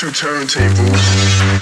two turntables.